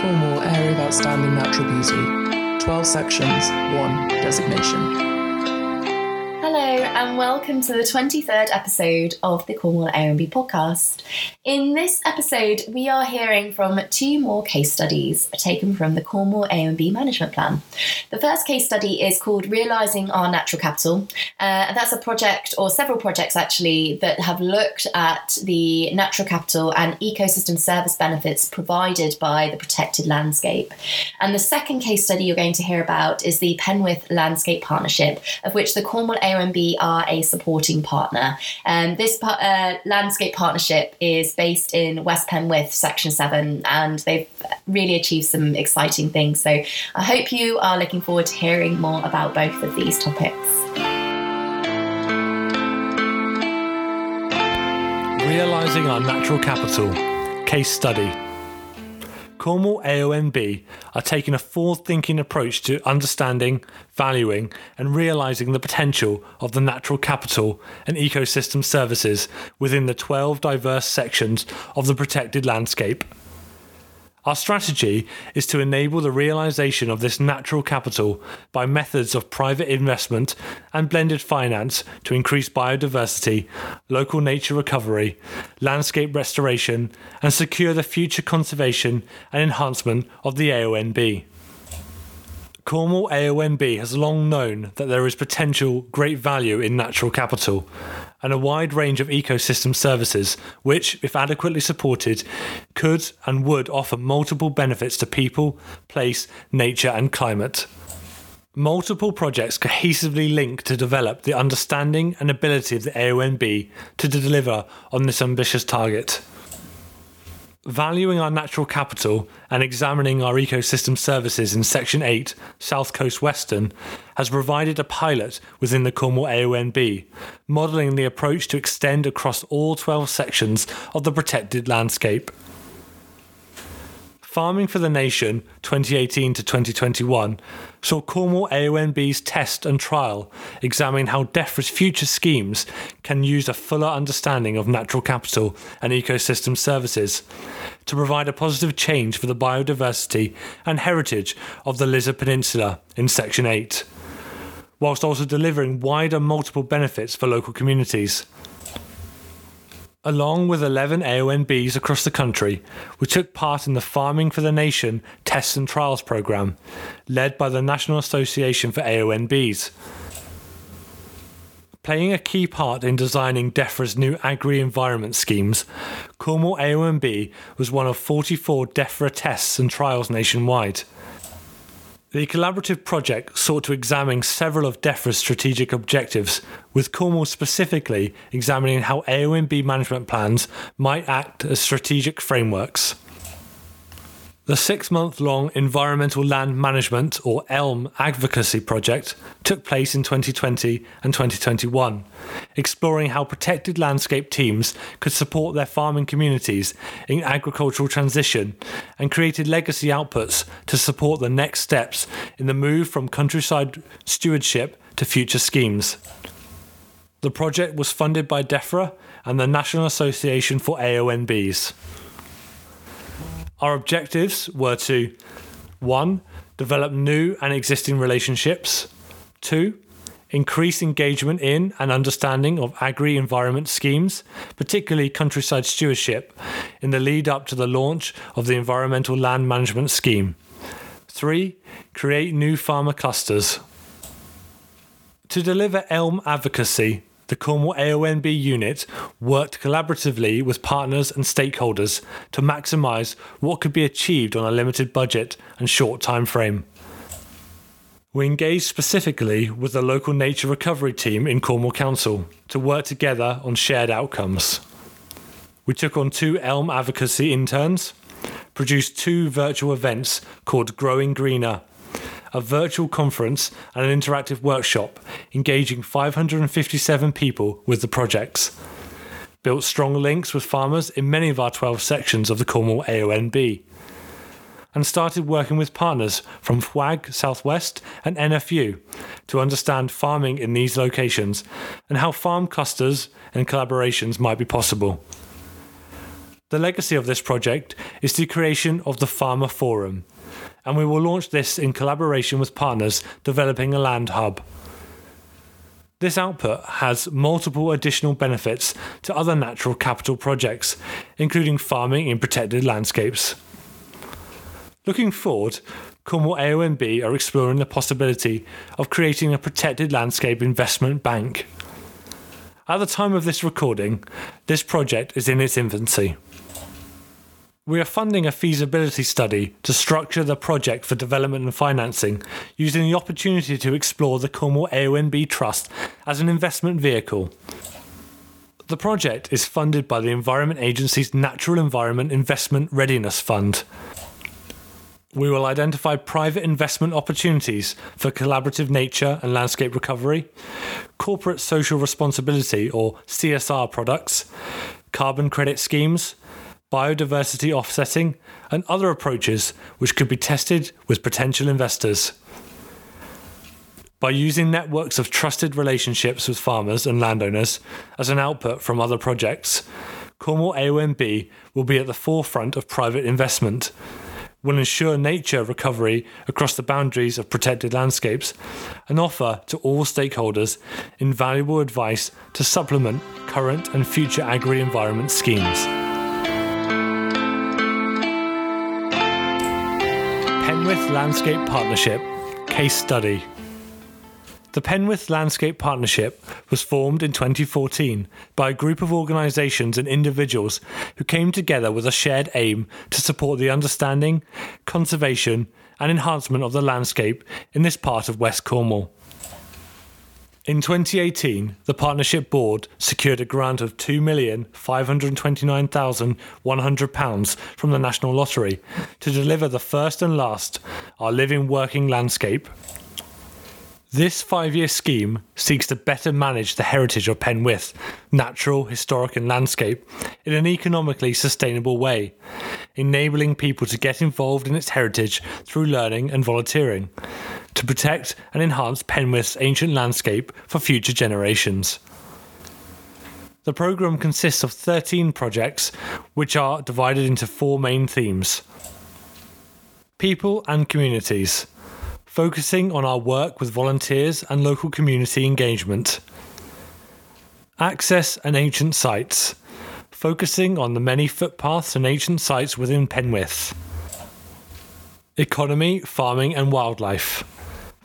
Cornwall Area of Outstanding Natural Beauty. 12 sections, 1 designation. Hello, and welcome to the 23rd episode of the Cornwall AONB podcast. In this episode, we are hearing from two more case studies taken from the Cornwall AONB Management Plan. The first case study is called Realising Our Natural Capital. Uh, that's a project, or several projects actually, that have looked at the natural capital and ecosystem service benefits provided by the protected landscape. And the second case study you're going to hear about is the Penwith Landscape Partnership, of which the Cornwall AONB are a supporting partner. Um, this uh, landscape partnership is based in West Penwith, Section 7, and they've really achieved some exciting things. So I hope you are looking forward to hearing more about both of these topics. Realising our natural capital. Case study. Cornwall AONB are taking a forward thinking approach to understanding, valuing, and realising the potential of the natural capital and ecosystem services within the 12 diverse sections of the protected landscape. Our strategy is to enable the realization of this natural capital by methods of private investment and blended finance to increase biodiversity, local nature recovery, landscape restoration, and secure the future conservation and enhancement of the AONB. Cornwall AONB has long known that there is potential great value in natural capital and a wide range of ecosystem services, which, if adequately supported, could and would offer multiple benefits to people, place, nature, and climate. Multiple projects cohesively link to develop the understanding and ability of the AONB to deliver on this ambitious target. Valuing our natural capital and examining our ecosystem services in Section 8, South Coast Western, has provided a pilot within the Cornwall AONB, modelling the approach to extend across all 12 sections of the protected landscape. Farming for the Nation 2018 to 2021 saw Cornwall AONB's test and trial examining how DEFRA's future schemes can use a fuller understanding of natural capital and ecosystem services to provide a positive change for the biodiversity and heritage of the Lizard Peninsula in Section 8, whilst also delivering wider multiple benefits for local communities. Along with 11 AONBs across the country, we took part in the Farming for the Nation Tests and Trials programme, led by the National Association for AONBs. Playing a key part in designing DEFRA's new agri environment schemes, Cornwall AONB was one of 44 DEFRA tests and trials nationwide. The collaborative project sought to examine several of DEFRA's strategic objectives, with Cornwall specifically examining how AONB management plans might act as strategic frameworks. The six month long Environmental Land Management, or ELM, advocacy project took place in 2020 and 2021, exploring how protected landscape teams could support their farming communities in agricultural transition and created legacy outputs to support the next steps in the move from countryside stewardship to future schemes. The project was funded by DEFRA and the National Association for AONBs. Our objectives were to 1. Develop new and existing relationships, 2. Increase engagement in and understanding of agri environment schemes, particularly countryside stewardship, in the lead up to the launch of the Environmental Land Management Scheme. 3. Create new farmer clusters. To deliver ELM advocacy, the Cornwall AONB unit worked collaboratively with partners and stakeholders to maximise what could be achieved on a limited budget and short time frame. We engaged specifically with the local nature recovery team in Cornwall Council to work together on shared outcomes. We took on two ELM advocacy interns, produced two virtual events called Growing Greener a virtual conference, and an interactive workshop, engaging 557 people with the projects. Built strong links with farmers in many of our 12 sections of the Cornwall AONB. And started working with partners from FWAG Southwest and NFU to understand farming in these locations and how farm clusters and collaborations might be possible. The legacy of this project is the creation of the Farmer Forum, and we will launch this in collaboration with partners developing a land hub. This output has multiple additional benefits to other natural capital projects, including farming in protected landscapes. Looking forward, Cornwall AONB are exploring the possibility of creating a protected landscape investment bank. At the time of this recording, this project is in its infancy. We are funding a feasibility study to structure the project for development and financing, using the opportunity to explore the Cornwall AONB Trust as an investment vehicle. The project is funded by the Environment Agency's Natural Environment Investment Readiness Fund. We will identify private investment opportunities for collaborative nature and landscape recovery, corporate social responsibility or CSR products, carbon credit schemes, biodiversity offsetting, and other approaches which could be tested with potential investors. By using networks of trusted relationships with farmers and landowners as an output from other projects, Cornwall AONB will be at the forefront of private investment, will ensure nature recovery across the boundaries of protected landscapes, and offer to all stakeholders invaluable advice to supplement current and future agri environment schemes. Penwith Landscape Partnership Case Study The Penwith Landscape Partnership was formed in 2014 by a group of organisations and individuals who came together with a shared aim to support the understanding, conservation, and enhancement of the landscape in this part of West Cornwall. In 2018, the partnership board secured a grant of £2,529,100 from the National Lottery to deliver the first and last Our Living Working Landscape. This five year scheme seeks to better manage the heritage of Penwith, natural, historic, and landscape, in an economically sustainable way, enabling people to get involved in its heritage through learning and volunteering to protect and enhance Penwith's ancient landscape for future generations. The programme consists of 13 projects, which are divided into four main themes. People and communities, focusing on our work with volunteers and local community engagement, access and ancient sites, focusing on the many footpaths and ancient sites within Penwith, economy, farming, and wildlife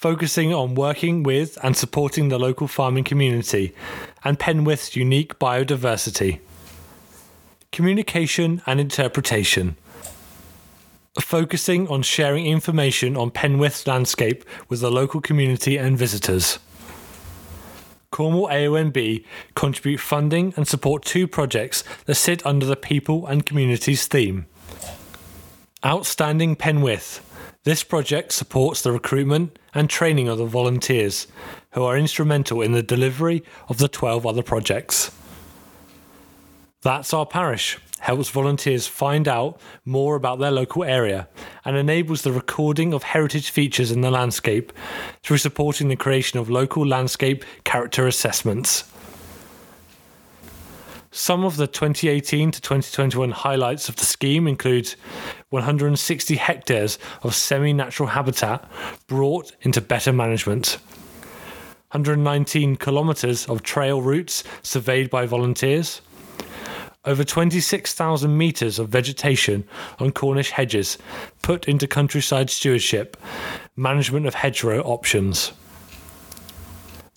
focusing on working with and supporting the local farming community and Penwith's unique biodiversity. Communication and interpretation. Focusing on sharing information on Penwith's landscape with the local community and visitors. Cornwall AONB contribute funding and support two projects that sit under the people and communities theme. Outstanding Penwith this project supports the recruitment and training of the volunteers, who are instrumental in the delivery of the 12 other projects. That's Our Parish helps volunteers find out more about their local area and enables the recording of heritage features in the landscape through supporting the creation of local landscape character assessments. Some of the 2018 to 2021 highlights of the scheme include 160 hectares of semi natural habitat brought into better management, 119 kilometres of trail routes surveyed by volunteers, over 26,000 metres of vegetation on Cornish hedges put into countryside stewardship, management of hedgerow options.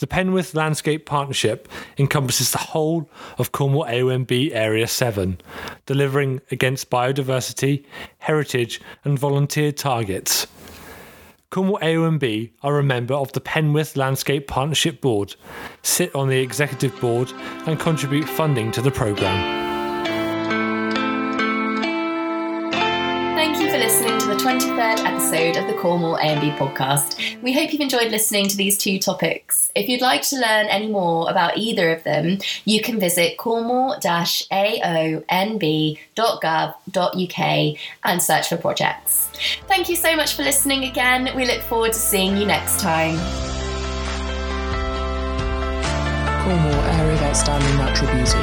The Penwith Landscape Partnership encompasses the whole of Cornwall AONB Area 7, delivering against biodiversity, heritage, and volunteer targets. Cornwall AONB are a member of the Penwith Landscape Partnership Board, sit on the executive board, and contribute funding to the programme. Episode of the Cornwall AONB podcast. We hope you've enjoyed listening to these two topics. If you'd like to learn any more about either of them, you can visit cornwall-aonb.gov.uk and search for projects. Thank you so much for listening again. We look forward to seeing you next time. Cornwall Area of Outstanding Natural Beauty.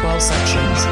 12 sections,